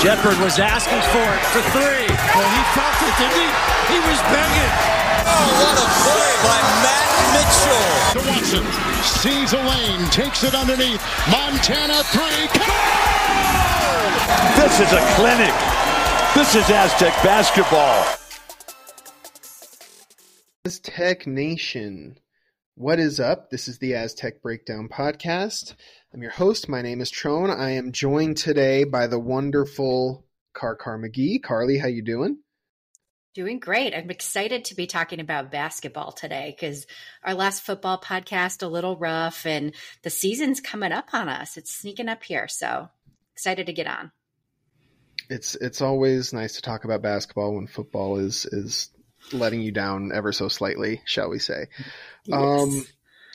Shepard was asking for it for three. Well, he felt it, didn't he? He was begging. Oh, what a play by Matt Mitchell. To Watson. Sees a lane. Takes it underneath. Montana three. This is a clinic. This is Aztec basketball. Aztec Nation. What is up? This is the Aztec Breakdown Podcast. I'm your host. My name is Tron. I am joined today by the wonderful Car Car McGee. Carly, how you doing? Doing great. I'm excited to be talking about basketball today because our last football podcast a little rough and the season's coming up on us. It's sneaking up here, so excited to get on. It's it's always nice to talk about basketball when football is is letting you down ever so slightly, shall we say. Yes. Um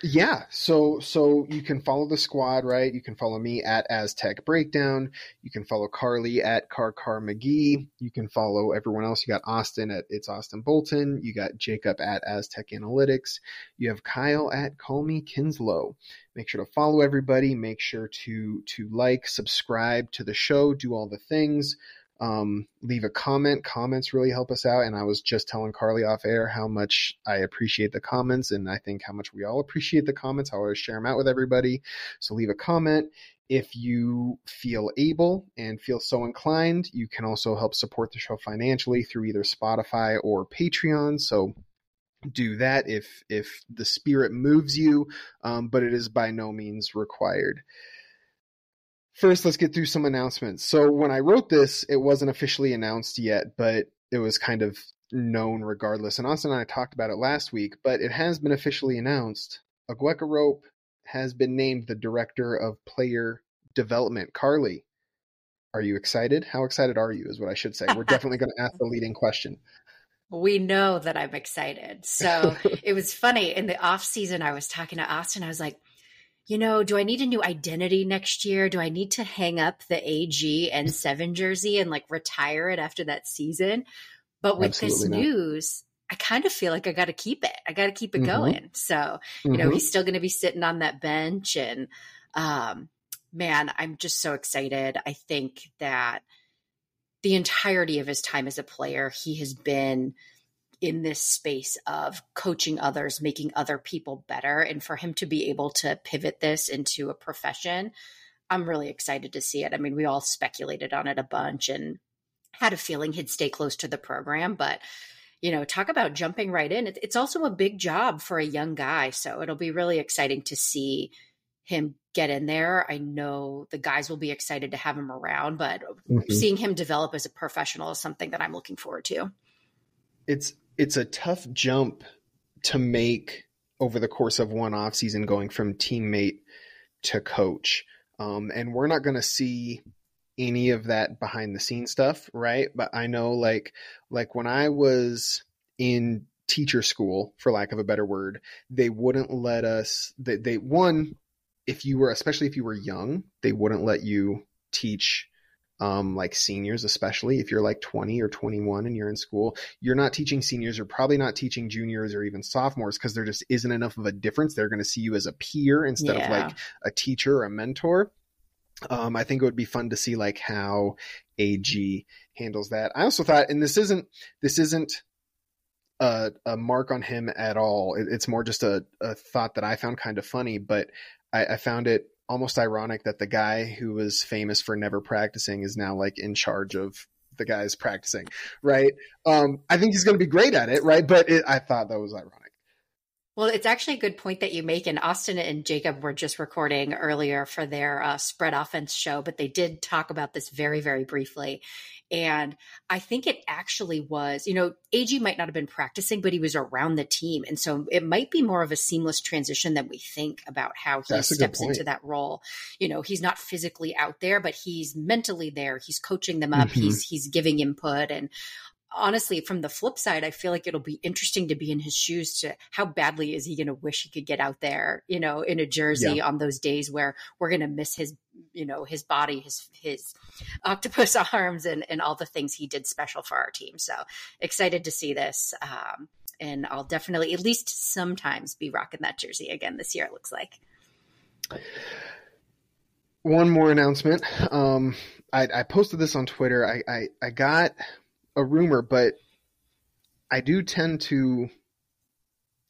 yeah, so so you can follow the squad, right? You can follow me at Aztec Breakdown. You can follow Carly at Car Car McGee. You can follow everyone else. You got Austin at It's Austin Bolton. You got Jacob at Aztec Analytics. You have Kyle at Call Me Kinslow. Make sure to follow everybody. Make sure to to like, subscribe to the show, do all the things um, leave a comment. Comments really help us out. And I was just telling Carly off air how much I appreciate the comments, and I think how much we all appreciate the comments. I always share them out with everybody. So leave a comment. If you feel able and feel so inclined, you can also help support the show financially through either Spotify or Patreon. So do that if if the spirit moves you, um, but it is by no means required. First, let's get through some announcements. So, when I wrote this, it wasn't officially announced yet, but it was kind of known regardless. And Austin and I talked about it last week, but it has been officially announced. Aguek Arop has been named the director of player development. Carly, are you excited? How excited are you? Is what I should say. We're definitely going to ask the leading question. We know that I'm excited. So it was funny in the off season. I was talking to Austin. I was like, you know, do I need a new identity next year? Do I need to hang up the AG and seven jersey and like retire it after that season? But with Absolutely this not. news, I kind of feel like I got to keep it. I got to keep it Mhm. going. So, you know, Mhm. he's still going to be sitting on that bench. And, um, man, I'm just so excited. I think that the entirety of his time as a player, he has been in this space of coaching others, making other people better. And for him to be able to pivot this into a profession, I'm really excited to see it. I mean, we all speculated on it a bunch and had a feeling he'd stay close to the program, but you know, talk about jumping right in. It's also a big job for a young guy. So it'll be really exciting to see him get in there. I know the guys will be excited to have him around, but Mhm. seeing him develop as a professional is something that I'm looking forward to. it's it's a tough jump to make over the course of one off season going from teammate to coach. Um, and we're not going to see any of that behind the scenes stuff right? But i know like like when i was in teacher school for lack of a better word they wouldn't let us they, they one if you were especially if you were young they wouldn't let you teach um, like seniors, especially if you're like 20 or 21 and you're in school, you're not teaching seniors. You're probably not teaching juniors or even sophomores because there just isn't enough of a difference. They're going to see you as a peer instead of like a teacher or a mentor. Um, I think it would be fun to see like how AG handles that. I also thought, and this isn't this isn't a, a mark on him at all. It, it's more just a, a thought that I found kind of funny, but I, I found it almost ironic that the guy who was famous for never practicing is now like in charge of the guys practicing, right? Um, I think he's going to be great at it, right? But it, I thought that was ironic. Well, it's actually a good point that you make. And Austin and Jacob were just recording earlier for their uh, spread offense show, but they did talk about this very, very briefly. And I think it actually was, you know, AG might not have been practicing, but he was around the team. And so it might be more of a seamless transition than we think about how he That's steps into that role. You know, he's not physically out there, but he's mentally there. He's coaching them up. Mhm. He's he's giving input and honestly, from the flip side, I feel like it'll be interesting to be in his shoes to how badly is he going to wish he could get out there, you know, in a jersey on those days where we're going to miss his, you know, his body, his, his octopus arms and, and all the things he did special for our team. So excited to see this. Um, and I'll definitely at least sometimes be rocking that jersey again this year, it looks like. one more announcement. Um, I, I posted this on Twitter. I, I, I got a rumor, but I do tend to,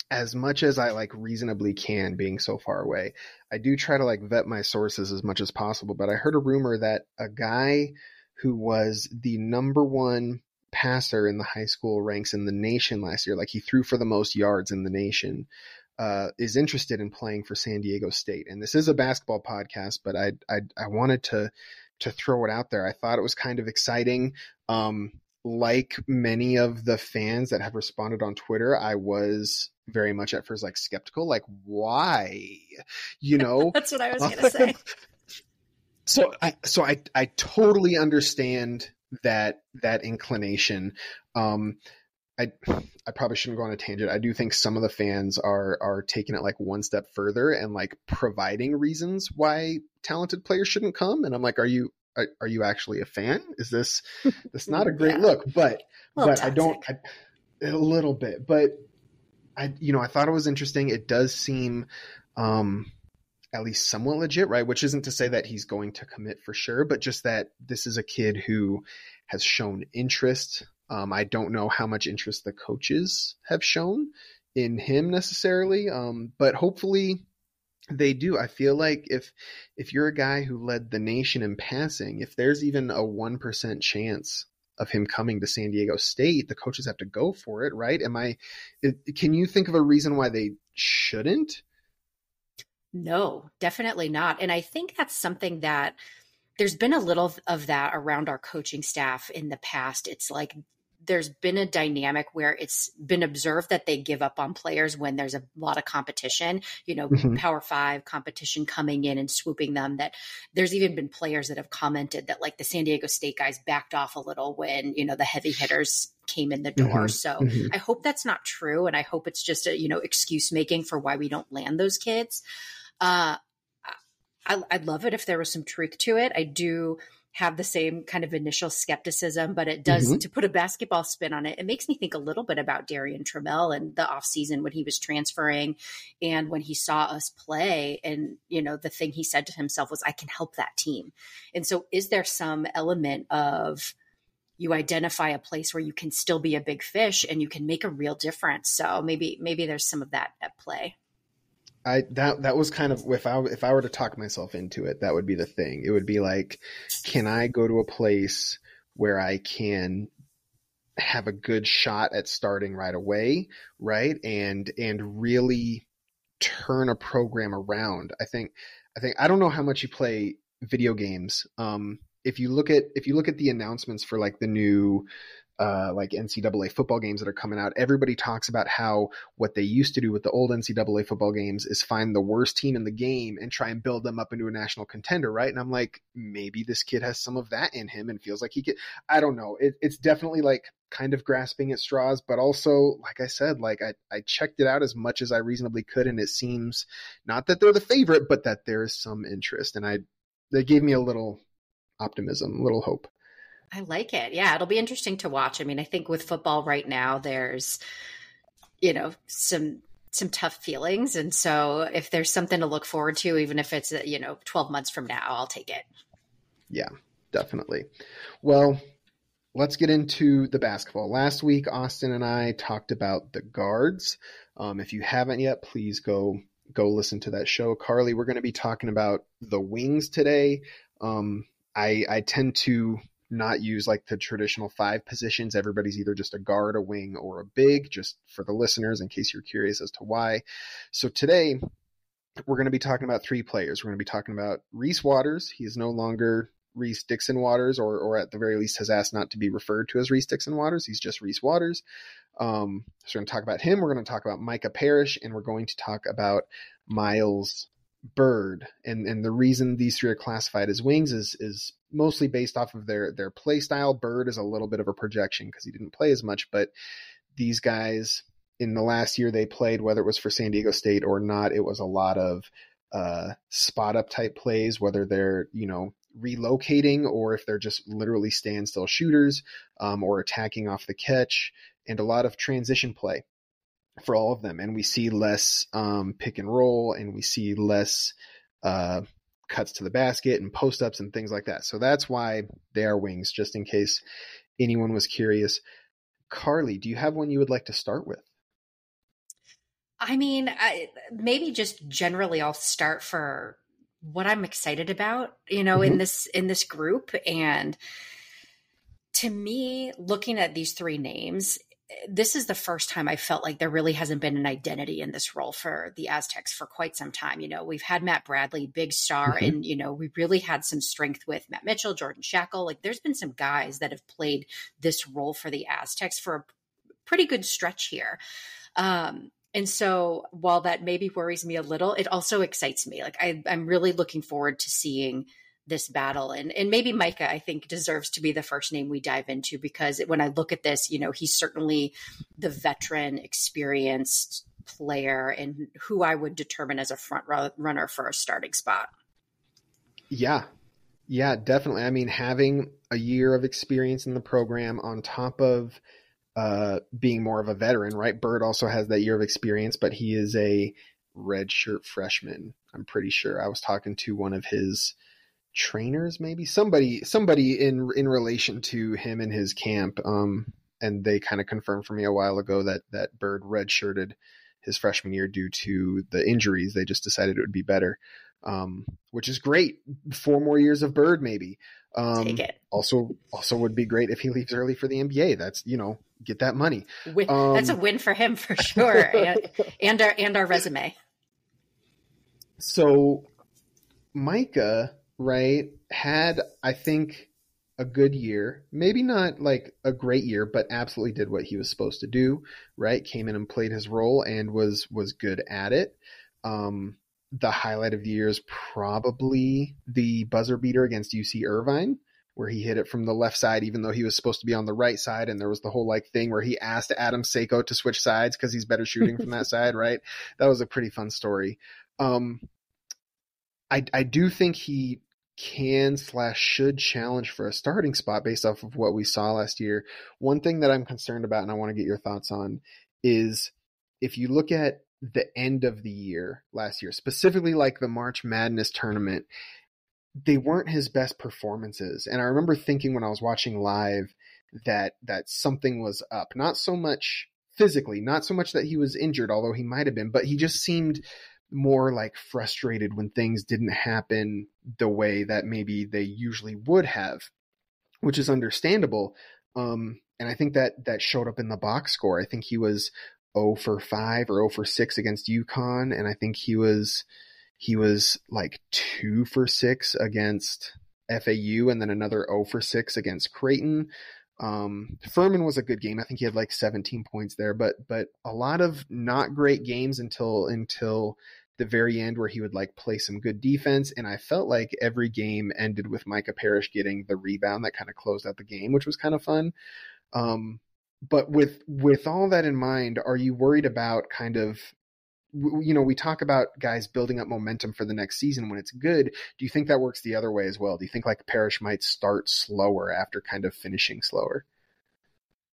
as much as I like reasonably can, being so far away, I do try to like vet my sources as much as possible. But I heard a rumor that a guy who was the number one passer in the high school ranks in the nation last year, like he threw for the most yards in the nation, uh, is interested in playing for San Diego State. And this is a basketball podcast, but I I, I wanted to to throw it out there. I thought it was kind of exciting. Um, like many of the fans that have responded on Twitter, I was very much at first like skeptical, like why, you know? That's what I was gonna say. so I so I I totally understand that that inclination. Um, I I probably shouldn't go on a tangent. I do think some of the fans are are taking it like one step further and like providing reasons why talented players shouldn't come. And I'm like, are you are, are you actually a fan? Is this this not a great yeah. look? But but toxic. I don't I, a little bit. But I you know I thought it was interesting. It does seem um at least somewhat legit, right? Which isn't to say that he's going to commit for sure, but just that this is a kid who has shown interest um, I don't know how much interest the coaches have shown in him necessarily, um, but hopefully they do. I feel like if if you're a guy who led the nation in passing, if there's even a one percent chance of him coming to San Diego State, the coaches have to go for it, right? Am I? Can you think of a reason why they shouldn't? No, definitely not. And I think that's something that there's been a little of that around our coaching staff in the past. It's like there's been a dynamic where it's been observed that they give up on players when there's a lot of competition, you know, mm-hmm. power five competition coming in and swooping them. That there's even been players that have commented that like the San Diego State guys backed off a little when, you know, the heavy hitters came in the door. Mm-hmm. So mm-hmm. I hope that's not true. And I hope it's just a, you know, excuse making for why we don't land those kids. Uh, I, I'd love it if there was some truth to it. I do have the same kind of initial skepticism, but it does mm-hmm. to put a basketball spin on it. It makes me think a little bit about Darian Trammell and the offseason when he was transferring and when he saw us play. And, you know, the thing he said to himself was, I can help that team. And so is there some element of you identify a place where you can still be a big fish and you can make a real difference? So maybe maybe there's some of that at play. I that that was kind of if I if I were to talk myself into it, that would be the thing. It would be like, can I go to a place where I can have a good shot at starting right away, right? And and really turn a program around. I think I think I don't know how much you play video games. Um if you look at if you look at the announcements for like the new uh, like NCAA football games that are coming out, everybody talks about how what they used to do with the old NCAA football games is find the worst team in the game and try and build them up into a national contender, right? And I'm like, maybe this kid has some of that in him and feels like he could. I don't know. It, it's definitely like kind of grasping at straws, but also, like I said, like I, I checked it out as much as I reasonably could, and it seems not that they're the favorite, but that there is some interest, and I they gave me a little optimism, a little hope. I like it. Yeah, it'll be interesting to watch. I mean, I think with football right now, there's, you know, some some tough feelings, and so if there's something to look forward to, even if it's you know 12 months from now, I'll take it. Yeah, definitely. Well, let's get into the basketball. Last week, Austin and I talked about the guards. Um, if you haven't yet, please go go listen to that show. Carly, we're going to be talking about the wings today. Um, I, I tend to not use like the traditional five positions. Everybody's either just a guard, a wing, or a big, just for the listeners in case you're curious as to why. So today we're going to be talking about three players. We're going to be talking about Reese Waters. He is no longer Reese Dixon Waters, or or at the very least has asked not to be referred to as Reese Dixon Waters. He's just Reese Waters. Um, so we're going to talk about him. We're going to talk about Micah Parrish, and we're going to talk about Miles Byrd. And and the reason these three are classified as wings is is mostly based off of their their play style. Byrd is a little bit of a projection because he didn't play as much, but these guys in the last year they played, whether it was for San Diego State or not, it was a lot of uh, spot up type plays, whether they're you know relocating or if they're just literally standstill shooters um, or attacking off the catch, and a lot of transition play for all of them. And we see less um, pick and roll, and we see less uh, cuts to the basket and post ups and things like that. So that's why they are wings, just in case anyone was curious. Carly, do you have one you would like to start with? I mean, I, maybe just generally, I'll start for what I'm excited about, you know, mm-hmm. in this in this group. And to me, looking at these three names, this is the first time I felt like there really hasn't been an identity in this role for the Aztecs for quite some time. You know, we've had Matt Bradley, big star, mm-hmm. and you know, we really had some strength with Matt Mitchell, Jordan Schakel. Like, there's been some guys that have played this role for the Aztecs for a pretty good stretch here. Um, and so while that maybe worries me a little, it also excites me. Like I, I'm really looking forward to seeing this battle and and maybe Micah I think deserves to be the first name we dive into because when I look at this you know he's certainly the veteran experienced player and who I would determine as a front runner for a starting spot. Yeah. Yeah, definitely. I mean having a year of experience in the program on top of uh, being more of a veteran, right? Byrd also has that year of experience, but he is a redshirt freshman. I'm pretty sure. I was talking to one of his trainers, maybe somebody, somebody in in relation to him and his camp, um, and they kind of confirmed for me a while ago that that Byrd redshirted his freshman year due to the injuries. They just decided it would be better, um, which is great. Four more years of Byrd, maybe. Um, Take it. Also, also would be great if he leaves early for the NBA. That's you know get that money. Win, um, that's a win for him for sure, and, and our and our resume. So, Micah, right, had I think a good year. Maybe not like a great year, but absolutely did what he was supposed to do. Right, came in and played his role and was was good at it. Um, the highlight of the year is probably the buzzer beater against UC Irvine, where he hit it from the left side, even though he was supposed to be on the right side. And there was the whole like thing where he asked Adam Seiko to switch sides because he's better shooting from that side, right? That was a pretty fun story. Um, I, I do think he can slash should challenge for a starting spot based off of what we saw last year. One thing that I'm concerned about and I want to get your thoughts on is if you look at the end of the year last year, specifically like the March Madness tournament, they weren't his best performances. And I remember thinking when I was watching live that that something was up. Not so much physically, not so much that he was injured, although he might have been, but he just seemed more like frustrated when things didn't happen the way that maybe they usually would have, which is understandable. Um, and I think that that showed up in the box score. I think he was 0 for 5 or 0 for 6 against UConn, and I think he was he was like 2 for 6 against FAU, and then another 0 for 6 against Creighton. Um, Furman was a good game. I think he had like 17 points there, but but a lot of not great games until until the very end where he would like play some good defense. And I felt like every game ended with Micah Parrish getting the rebound that kind of closed out the game, which was kind of fun. Um, but with with all that in mind, are you worried about kind of you know, we talk about guys building up momentum for the next season when it's good. Do you think that works the other way as well? Do you think like Parrish might start slower after kind of finishing slower?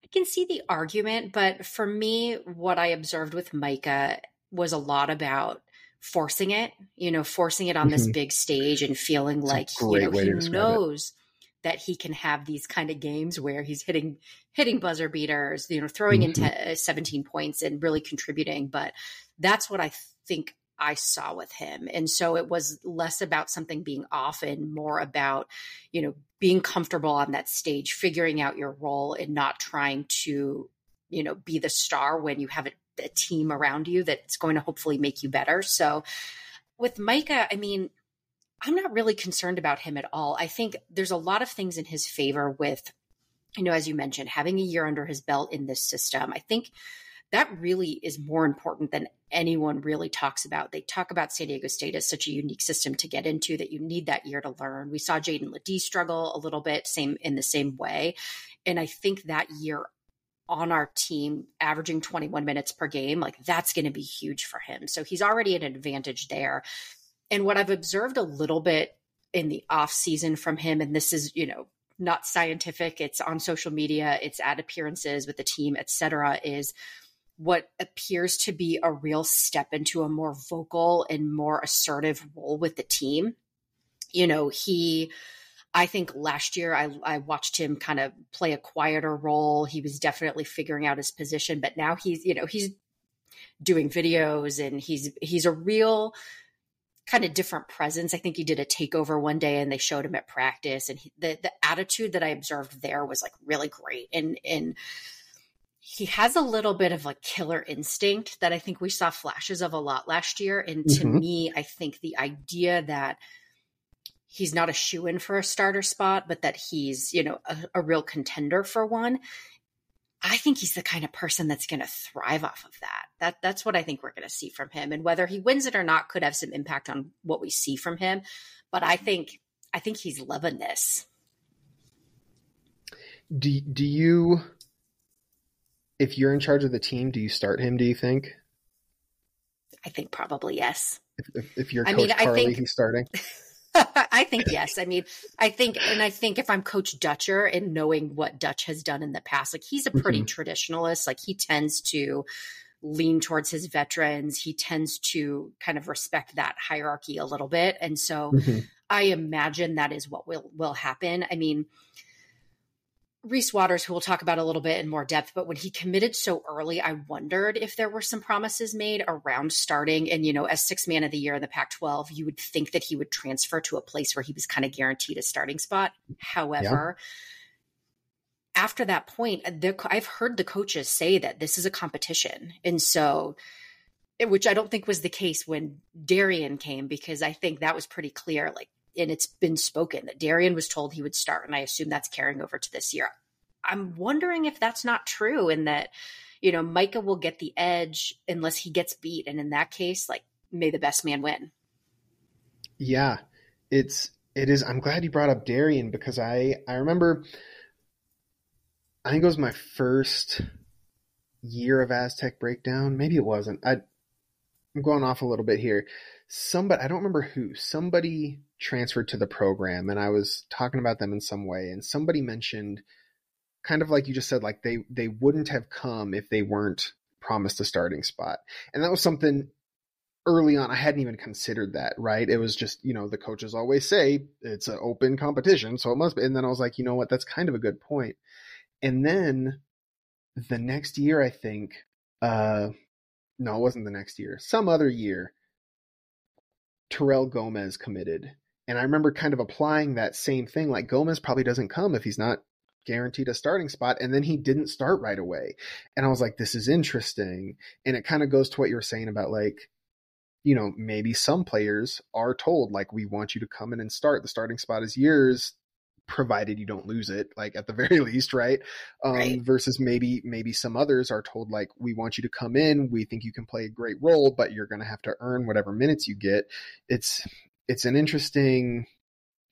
I can see the argument, but for me, what I observed with Micah was a lot about forcing it, you know, forcing it on this mm-hmm. big stage and feeling That's like you know, he knows it that he can have these kind of games where he's hitting hitting buzzer beaters, you know, throwing mm-hmm. into 17 points and really contributing. But that's what I think I saw with him. And so it was less about something being off and more about, you know, being comfortable on that stage, figuring out your role and not trying to, you know, be the star when you have a, team around you that's going to hopefully make you better. So with Micah, I mean, I'm not really concerned about him at all. I think there's a lot of things in his favor with, you know, as you mentioned, having a year under his belt in this system. I think that really is more important than anyone really talks about. They talk about San Diego State as such a unique system to get into that you need that year to learn. We saw Jaedon LeDee struggle a little bit, same in the same way. And I think that year on our team averaging 21 minutes per game like that's going to be huge for him so he's already an advantage there and what I've observed a little bit in the off season from him, and this is, you know, not scientific, it's on social media, it's at appearances with the team, etc., is what appears to be a real step into a more vocal and more assertive role with the team. you know, he I think last year I, I watched him kind of play a quieter role. He was definitely figuring out his position, but now he's, you know, he's doing videos and he's he's a real kind of different presence. I think he did a takeover one day and they showed him at practice and he, the the attitude that I observed there was like really great and and he has a little bit of like killer instinct that I think we saw flashes of a lot last year and to mm-hmm. me I think the idea that he's not a shoe in for a starter spot, but that he's, you know, a, a real contender for one. I think he's the kind of person that's going to thrive off of that. That that's what I think we're going to see from him, and whether he wins it or not could have some impact on what we see from him. But I think I think he's loving this. Do do you, if you're in charge of the team, do you start him? Do you think? I think probably yes. If, if, if you're Coach I mean, Carly, I think, he's starting. I think yes. I mean, I think, and I think if I'm Coach Dutcher and knowing what Dutch has done in the past, like he's a pretty mm-hmm. traditionalist. Like he tends to lean towards his veterans. He tends to kind of respect that hierarchy a little bit, and so mm-hmm. I imagine that is what will will happen. I mean, Reese Waters, who we'll talk about a little bit in more depth, but when he committed so early, I wondered if there were some promises made around starting. And, you know, as six man of the year in the Pac 12, you would think that he would transfer to a place where he was kind of guaranteed a starting spot. However, yeah. after that point, uh, the, I've heard the coaches say that this is a competition. And so, which I don't think was the case when Darian came, because I think that was pretty clear. Like, and it's been spoken that Darian was told he would start, and I assume that's carrying over to this year. I'm wondering if that's not true, and that you know Micah will get the edge unless he gets beat, and in that case, like may the best man win. Yeah, it's it is. I'm glad you brought up Darian because I I remember. I think it was my first year of Aztec breakdown. Maybe it wasn't. I I'm going off a little bit here. Somebody I don't remember who. Somebody transferred to the program and I was talking about them in some way and somebody mentioned kind of like you just said like they they wouldn't have come if they weren't promised a starting spot. And that was something early on I hadn't even considered that, right? It was just, you know, the coaches always say it's an open competition, so it must be. And then I was like, you know what, that's kind of a good point. And then the next year I think uh no, it wasn't the next year. Some other year Terrell Gomez committed and I remember kind of applying that same thing. Like Gomez probably doesn't come if he's not guaranteed a starting spot. And then he didn't start right away. And I was like, this is interesting. And it kind of goes to what you were saying about like, you know, maybe some players are told, like, we want you to come in and start. The starting spot is yours, provided you don't lose it, like at the very least, right? Um, right. Versus maybe, maybe some others are told, like, we want you to come in. We think you can play a great role, but you're going to have to earn whatever minutes you get. It's, it's an interesting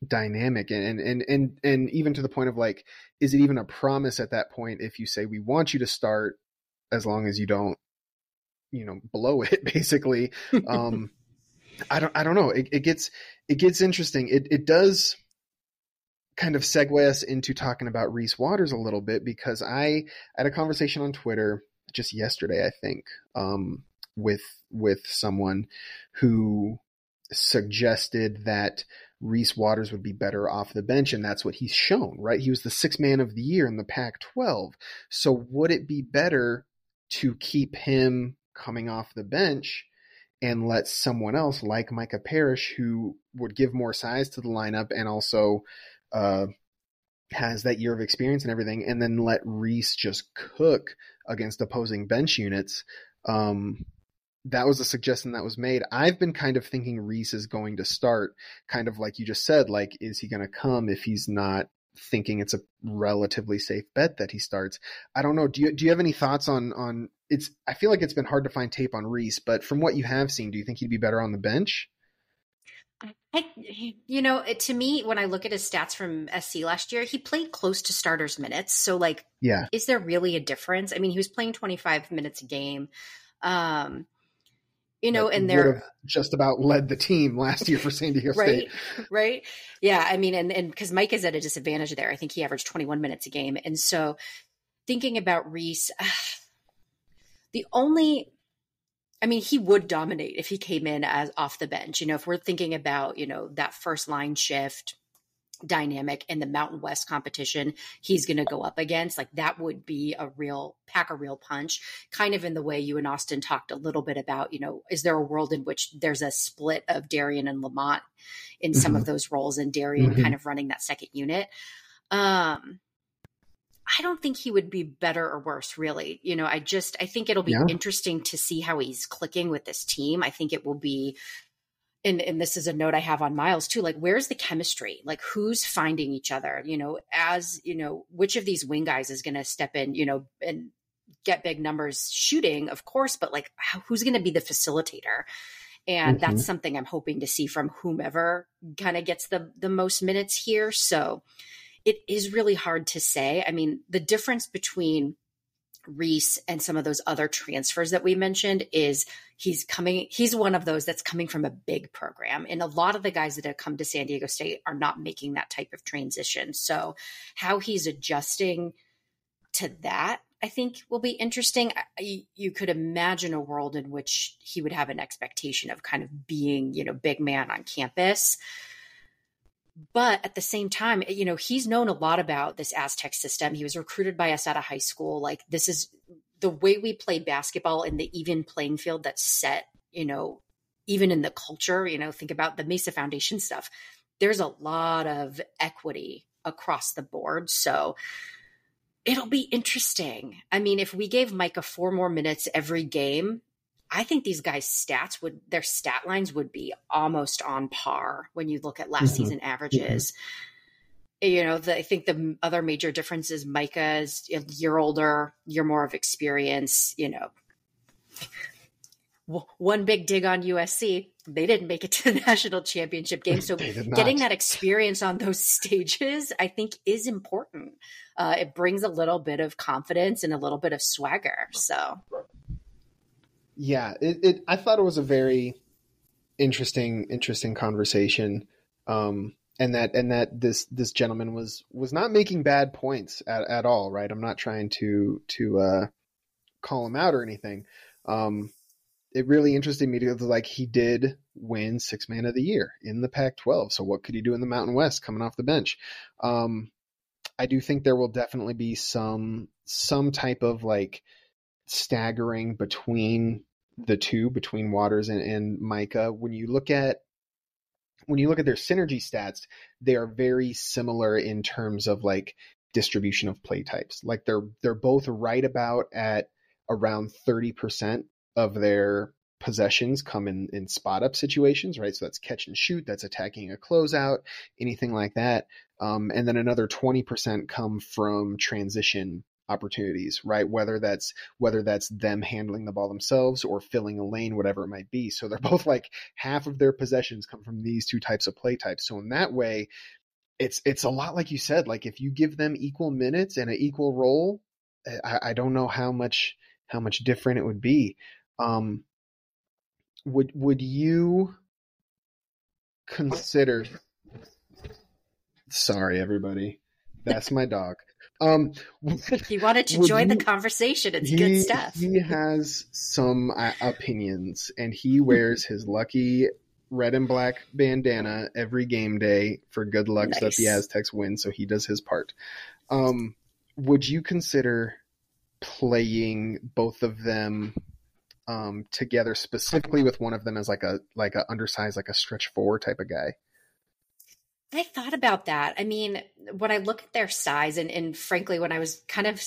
dynamic and and and and even to the point of like is it even a promise at that point if you say we want you to start as long as you don't you know blow it basically? Um i don't i don't know. It, it gets it gets interesting. It it does kind of segue us into talking about Reese Waters a little bit because I had a conversation on Twitter just yesterday, I think, um, with with someone who suggested that Reese Waters would be better off the bench, and that's what he's shown, right? He was the sixth man of the year in the Pac 12. So, would it be better to keep him coming off the bench and let someone else like Micah Parrish, who would give more size to the lineup and also uh, has that year of experience and everything, and then let Reese just cook against opposing bench units? Um, that was a suggestion that was made. I've been kind of thinking Reese is going to start, kind of like you just said, like, is he going to come if he's not thinking it's a relatively safe bet that he starts? I don't know. Do you, do you have any thoughts on, on it's, I feel like it's been hard to find tape on Reese, but from what you have seen, do you think he'd be better on the bench? I, you know, to me, when I look at his stats from SC last year, he played close to starters minutes. So, like, yeah, is there really a difference? I mean, he was playing 25 minutes a game. Um, you know, and they're just about led the team last year for San Diego State. Right, right. Yeah, I mean, and and because Mike is at a disadvantage there, I think he averaged 21 minutes a game, and so thinking about Reese, uh, the only I mean, he would dominate if he came in as off the bench. You know, if we're thinking about, you know, that first line shift dynamic in the Mountain West competition he's going to go up against, like that would be a real pack a real punch, kind of in the way you and Austin talked a little bit about, you know, is there a world in which there's a split of Darian and Lamont in some mm-hmm. of those roles and Darian mm-hmm. kind of running that second unit? Um, I don't think he would be better or worse, really. You know, I just I think it'll be yeah. interesting to see how he's clicking with this team. I think it will be and, and this is a note I have on Miles too. Like, where's the chemistry? Like, who's finding each other? You know, as you know, which of these wing guys is going to step in? You know, and get big numbers shooting, of course, but like, how, who's going to be the facilitator? And mm-hmm. that's something I'm hoping to see from whomever kind of gets the the most minutes here. So it is really hard to say. I mean, the difference between Reese and some of those other transfers that we mentioned is he's coming he's one of those that's coming from a big program. And a lot of the guys that have come to San Diego State are not making that type of transition. So how he's adjusting to that I think will be interesting. You could imagine a world in which he would have an expectation of kind of being you know big man on campus but at the same time you know he's known a lot about this aztec system. He was recruited by us out of high school. Like this is the way we play basketball in the even playing field that's set you know even in the culture you know think about the mesa foundation stuff. There's a lot of equity across the board. So it'll be interesting. I mean if we gave micah four more minutes every game I think these guys' stats would their stat lines would be almost on par when you look at last mm-hmm. season averages. Mm-hmm. You know, the, I think the other major difference is Micah is a year older, you're more of experience. You know, one big dig on USC, they didn't make it to the national championship game. So getting that experience on those stages, I think, is important. Uh, it brings a little bit of confidence and a little bit of swagger. So yeah, it, it I thought it was a very interesting interesting conversation. Um, and that and that this this gentleman was was not making bad points at, at all, right? I'm not trying to to uh, call him out or anything. Um, it really interested me to like he did win six man of the year in the Pac-12. So what could he do in the Mountain West coming off the bench? Um, I do think there will definitely be some some type of like staggering between the two, between Waters and, and Micah. When you look at when you look at their synergy stats, they are very similar in terms of like distribution of play types. Like they're they're both right about at around 30% of their possessions come in in spot up situations, right? So that's catch and shoot, that's attacking a closeout, anything like that. Um, and then another 20% come from transition opportunities, right? Whether that's whether that's them handling the ball themselves or filling a lane, whatever it might be. So they're both like half of their possessions come from these two types of play types. So in that way, it's it's a lot like you said. Like if you give them equal minutes and an equal role, I, I don't know how much how much different it would be. Um, would would you consider? Sorry, everybody. That's my dog. Um, he wanted to join you, the conversation. It's he, good stuff. He has some uh, opinions, and he wears his lucky red and black bandana every game day for good luck nice. that the Aztecs win. So he does his part. Um, would you consider playing both of them um, together, specifically with one of them as like a like a undersized, like a stretch four type of guy? I thought about that. I mean, when I look at their size, and, and frankly, when I was kind of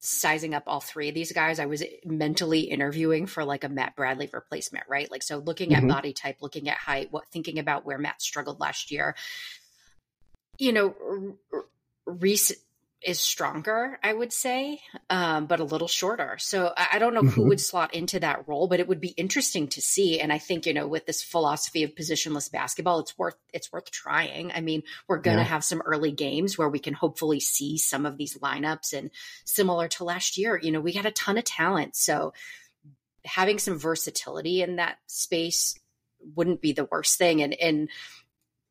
sizing up all three of these guys, I was mentally interviewing for like a Matt Bradley replacement, right? Like, so looking mm-hmm. at body type, looking at height, what thinking about where Matt struggled last year. You know, Reese is stronger, I would say, um, but a little shorter. So I, I don't know mm-hmm. who would slot into that role, but it would be interesting to see. And I think you know, with this philosophy of positionless basketball, it's worth it's worth trying. I mean, we're going to yeah. have some early games where we can hopefully see some of these lineups, and similar to last year, you know, we got a ton of talent, so having some versatility in that space wouldn't be the worst thing. And and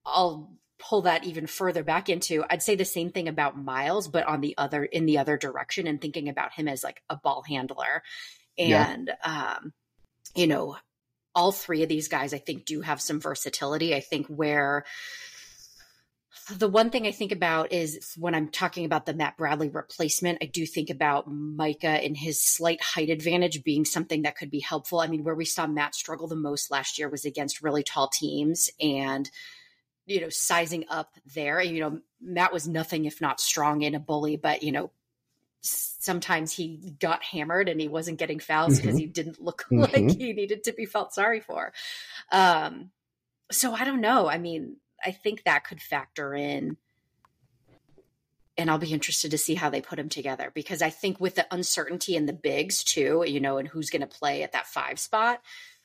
I'll pull that even further back into i'd say the same thing about miles but on the other in the other direction and thinking about him as like a ball handler and yeah. um you know, all three of these guys, I think, do have some versatility. I think where the one thing I think about is when I'm talking about the Matt Bradley replacement, I do think about Micah and his slight height advantage being something that could be helpful. I mean, where we saw Matt struggle the most last year was against really tall teams and, you know, sizing up there. You know, Matt was nothing if not strong in a bully, but, you know, sometimes he got hammered and he wasn't getting fouls because mm-hmm. he didn't look mm-hmm. like he needed to be felt sorry for. Um, so I don't know. I mean, I think that could factor in. And I'll be interested to see how they put them together because I think with the uncertainty in the bigs too, you know, and who's going to play at that five spot.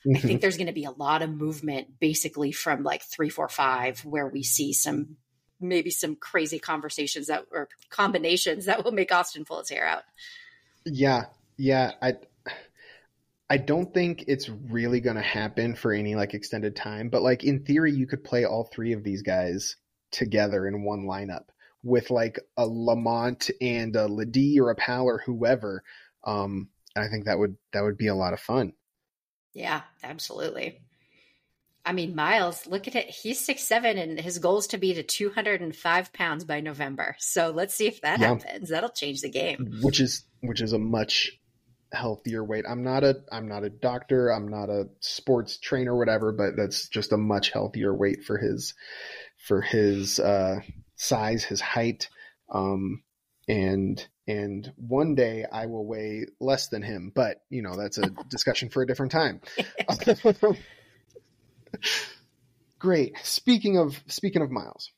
I think there's going to be a lot of movement basically from like three, four, five, where we see some maybe some crazy conversations that or combinations that will make Austin pull his hair out. Yeah, yeah. I I don't think it's really going to happen for any like extended time, but like in theory, you could play all three of these guys together in one lineup with like a Lamont and a Ledee or a Powell or whoever. Um, I think that would that would be a lot of fun. Yeah, absolutely. I mean, Miles, look at it. He's six seven, and his goal is to be to two hundred and five pounds by November. So let's see if that yeah. happens. That'll change the game. Which is which is a much healthier weight. I'm not a I'm not a doctor, I'm not a sports trainer whatever, but that's just a much healthier weight for his for his uh size, his height. Um and and one day I will weigh less than him, but you know, that's a discussion for a different time. Great. Speaking of speaking of Miles,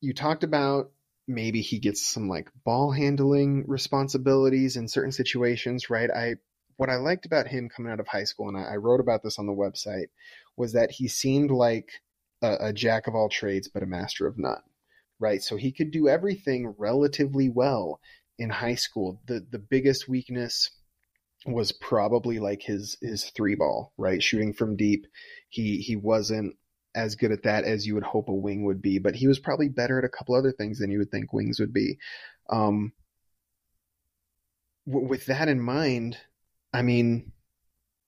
you talked about maybe he gets some like ball handling responsibilities in certain situations, right? I what I liked about him coming out of high school, and I, I wrote about this on the website, was that he seemed like a, a jack of all trades but a master of none, right? So he could do everything relatively well in high school. The the biggest weakness was probably like his his three ball, right? Shooting from deep. He he wasn't as good at that as you would hope a wing would be, but he was probably better at a couple other things than you would think wings would be. Um, w- with that in mind, I mean,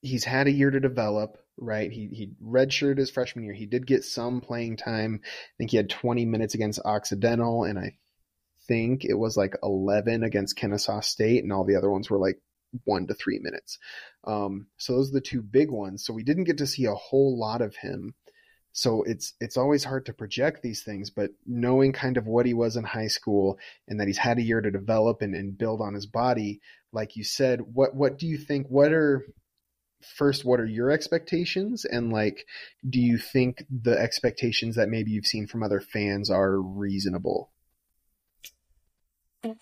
he's had a year to develop, right? He he redshirted his freshman year. He did get some playing time. I think he had 20 minutes against Occidental, and I think it was like 11 against Kennesaw State, and all the other ones were like one to three minutes. Um, so those are the two big ones. So we didn't get to see a whole lot of him so it's it's always hard to project these things, but knowing kind of what he was in high school and that he's had a year to develop and, and build on his body, like you said, what what do you think? What are first what are your expectations and like do you think the expectations that maybe you've seen from other fans are reasonable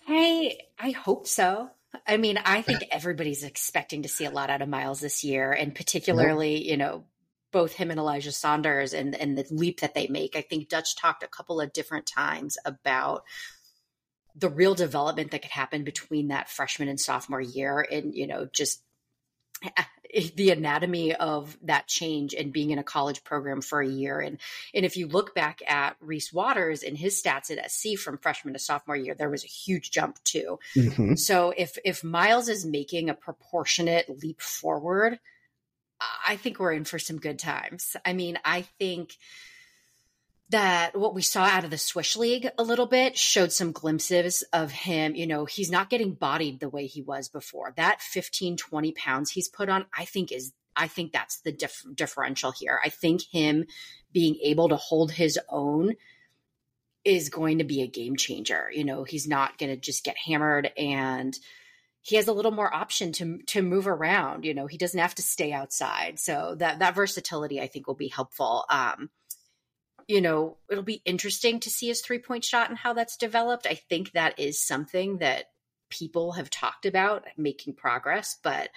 i i hope so i mean i think everybody's expecting to see a lot out of miles this year and particularly you know both him and Elijah Saunders and, and the leap that they make. I think Dutch talked a couple of different times about the real development that could happen between that freshman and sophomore year and, you know, just the anatomy of that change and being in a college program for a year. And and if you look back at Reese Waters and his stats at SC from freshman to sophomore year, there was a huge jump too. Mm-hmm. So if if Miles is making a proportionate leap forward, I think we're in for some good times. I mean, I think that what we saw out of the Swish League a little bit showed some glimpses of him. You know, he's not getting bodied the way he was before. That 15, 20 pounds he's put on, I think is, I think that's the dif- differential here. I think him being able to hold his own is going to be a game changer. You know, he's not going to just get hammered and, he has a little more option to to move around. You know, he doesn't have to stay outside. So that that versatility, I think, will be helpful. Um, you know, it'll be interesting to see his three point shot and how that's developed. I think that is something that people have talked about making progress, but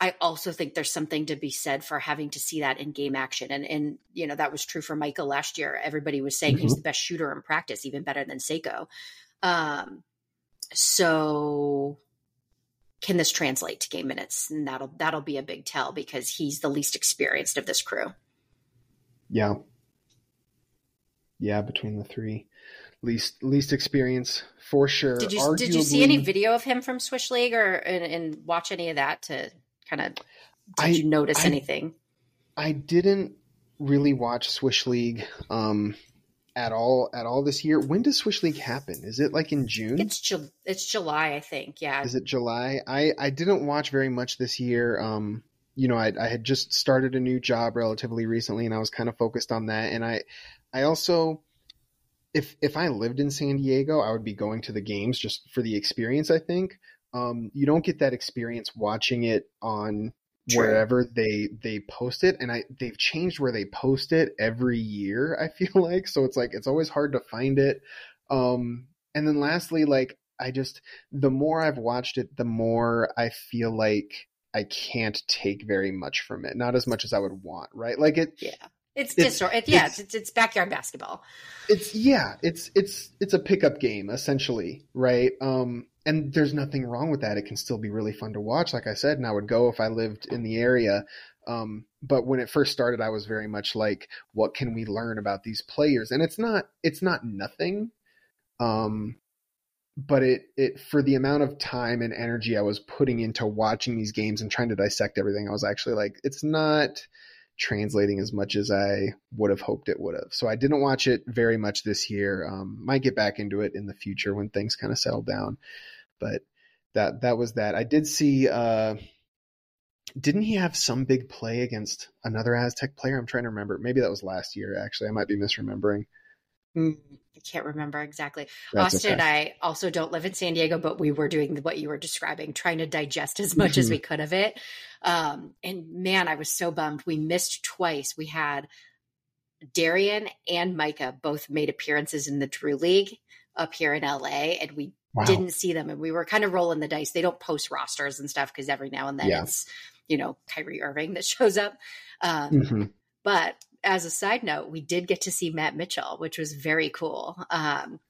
I also think there's something to be said for having to see that in game action. And and you know, that was true for Michael last year. Everybody was saying mm-hmm. he's the best shooter in practice, even better than Seiko. Um, so can this translate to game minutes? And that'll that'll be a big tell because he's the least experienced of this crew. Yeah. Yeah, between the three. Least least experience for sure. Did you Arguably, did you see any video of him from Swish League or and, and watch any of that to kind of did I, you notice I, anything? I didn't really watch Swish League um, at all at all this year. When does Swish League happen? Is it like in June? It's Ju- it's July, I think. Yeah. Is it July? I I didn't watch very much this year. Um, you know, I, I had just started a new job relatively recently, and I was kind of focused on that. And I I also if if I lived in San Diego, I would be going to the games just for the experience. I think um, you don't get that experience watching it on True. wherever they they post it, and I they've changed where they post it every year. I feel like so it's like it's always hard to find it. Um, and then lastly, like I just the more I've watched it, the more I feel like I can't take very much from it. Not as much as I would want, right? Like it. Yeah. It's, it's, it's yeah, it's, it's, it's backyard basketball. It's yeah, it's it's it's a pickup game essentially, right? Um, and there's nothing wrong with that. It can still be really fun to watch, like I said, and I would go if I lived in the area. Um, but when it first started, I was very much like, what can we learn about these players? And it's not it's not nothing. Um, but it it for the amount of time and energy I was putting into watching these games and trying to dissect everything, I was actually like, it's not translating as much as I would have hoped it would have. So I didn't watch it very much this year. Um, might get back into it in the future when things kind of settle down. But that that was that. I did see. Uh, didn't he have some big play against another Aztec player? I'm trying to remember. Maybe that was last year. Actually, I might be misremembering. Mm, I can't remember exactly. That's Austin okay. and I also don't live in San Diego, but we were doing what you were describing, trying to digest as much mm-hmm. as we could of it. Um, and man, I was so bummed. We missed twice. We had Darian and Micah both made appearances in the Drew League up here in LA, and we wow. didn't see them. And we were kind of rolling the dice. They don't post rosters and stuff because every now and then yeah. it's, you know, Kyrie Irving that shows up. Um, mm-hmm. But as a side note, we did get to see Matt Mitchell, which was very cool. Um,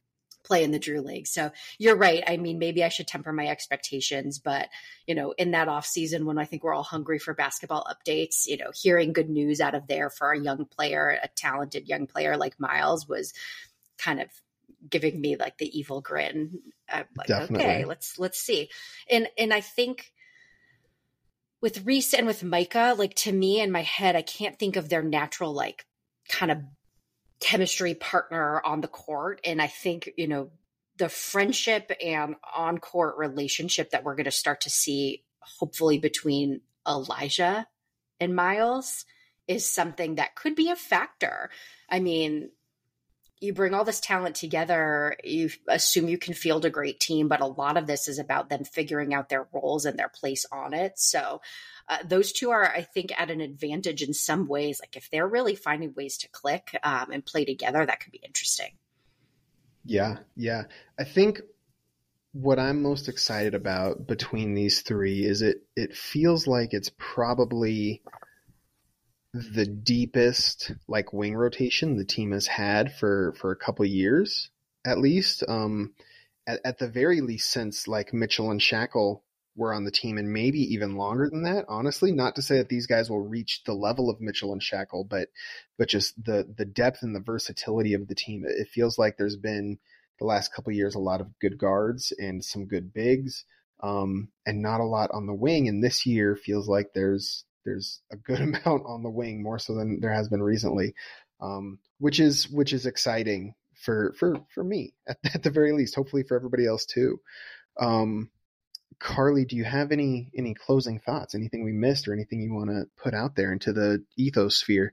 play in the Drew League. So you're right. I mean, maybe I should temper my expectations, but you know, in that off season when I think we're all hungry for basketball updates, you know, hearing good news out of there for a young player, a talented young player like Miles was kind of giving me like the evil grin. I'm like, Definitely. okay, let's let's see. And and I think with Reese and with Micah, like to me in my head, I can't think of their natural like kind of chemistry partner on the court. And I think, you know, the friendship and on court relationship that we're going to start to see, hopefully, between Elijah and Miles is something that could be a factor. I mean, you bring all this talent together, you assume you can field a great team, but a lot of this is about them figuring out their roles and their place on it. So uh, those two are, I think, at an advantage in some ways. Like if they're really finding ways to click um, and play together, that could be interesting. Yeah, yeah. I think what I'm most excited about between these three is it it feels like it's probably the deepest like wing rotation the team has had for for a couple years at least. Um, at, at the very least, since like Mitchell and Schakel were on the team, and maybe even longer than that. Honestly, not to say that these guys will reach the level of Mitchell and Schakel, but but just the the depth and the versatility of the team. It feels like there's been the last couple years a lot of good guards and some good bigs, um, and not a lot on the wing. And this year feels like there's there's a good amount on the wing, more so than there has been recently, um, which is which is exciting for for for me at, at, the very least. Hopefully for everybody else too. Um, Carly, do you have any any closing thoughts? Anything we missed, or anything you want to put out there into the ethosphere?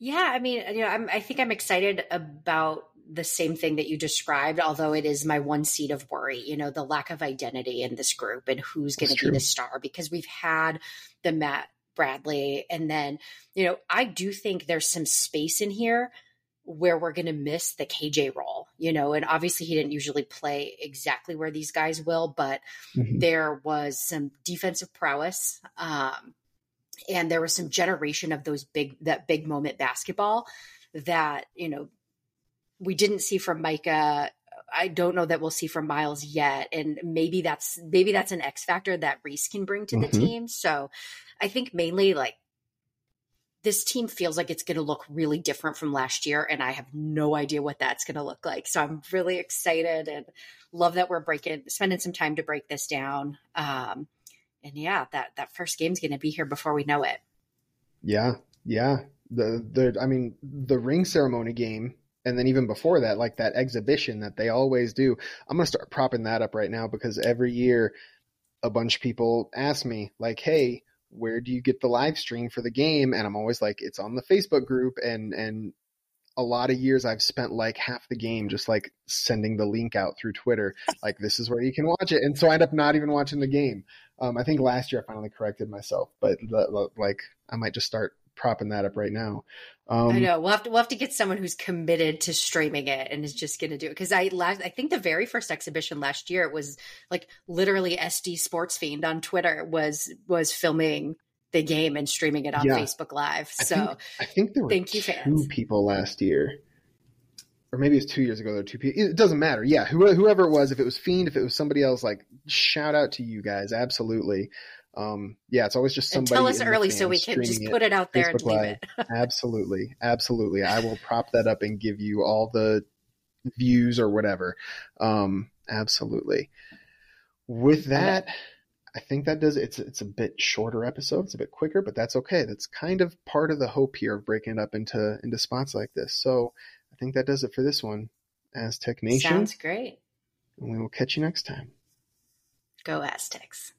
Yeah, I mean, you know, I'm, I think I'm excited about the same thing that you described, although it is my one seed of worry, you know, the lack of identity in this group and who's going to be the star because we've had the Matt Bradley. And then, you know, I do think there's some space in here where we're going to miss the KJ role, you know, and obviously he didn't usually play exactly where these guys will, but mm-hmm. there was some defensive prowess. Um, and there was some generation of those big, that big moment basketball that, you know, we didn't see from Micah. I don't know that we'll see from Miles yet. And maybe that's, maybe that's an X factor that Reese can bring to mm-hmm. the team. So I think mainly like this team feels like it's going to look really different from last year and i have no idea what that's going to look like so i'm really excited and love that we're breaking spending some time to break this down um, and yeah, that that first game's going to be here before we know it. Yeah, yeah. The the I mean the ring ceremony game, and then even before that, like that exhibition that they always do. I'm gonna start propping that up right now because every year, a bunch of people ask me like, "Hey, where do you get the live stream for the game?" And I'm always like, "It's on the Facebook group," and and a lot of years I've spent like half the game just like sending the link out through Twitter, like this is where you can watch it, and so I end up not even watching the game. Um, I think last year I finally corrected myself, but like I might just start propping that up right now. Um, I know we'll have to we'll have to get someone who's committed to streaming it and is just going to do it because I last I think the very first exhibition last year it was like literally SD Sports Fiend on Twitter was was filming the game and streaming it on yeah. Facebook Live. So I think, I think there were thank you, two fans. people last year or maybe it's two years ago. There were two people. It doesn't matter. Yeah, whoever it was, if it was Fiend, if it was somebody else, like shout out to you guys. Absolutely. Um, yeah, it's always just somebody. And tell us early so we can just put it out there Facebook and leave Live. it. absolutely, absolutely. I will prop that up and give you all the views or whatever. Um, absolutely. With that. I think that does it's it's a bit shorter episode. It's a bit quicker, but that's okay. That's kind of part of the hope here of breaking it up into into spots like this. So I think that does it for this one. Aztec Nation. Sounds great. And we will catch you next time. Go Aztecs.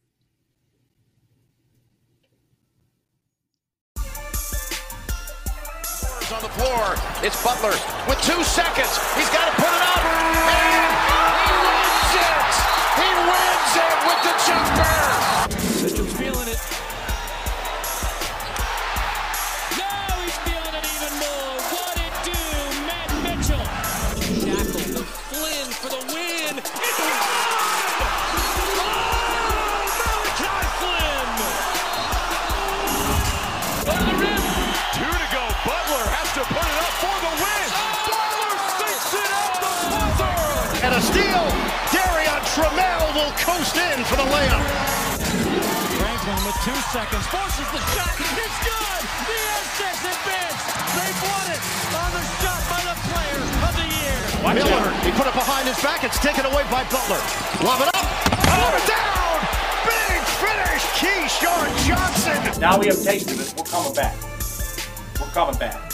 On the floor, it's Butler with two seconds. He's got to put it up, and he wins it. He wins it with the jumper. Will coast in for the layup. Franklin with two seconds forces the shot. It's good. The Aztecs advance. They've won it on the shot by the player of the year. Watch Miller, out. he put it behind his back. It's taken away by Butler. Lob it up. Oh, it down. Big finish. Keshad Johnson. Now we have tasted it. We're coming back. We're coming back.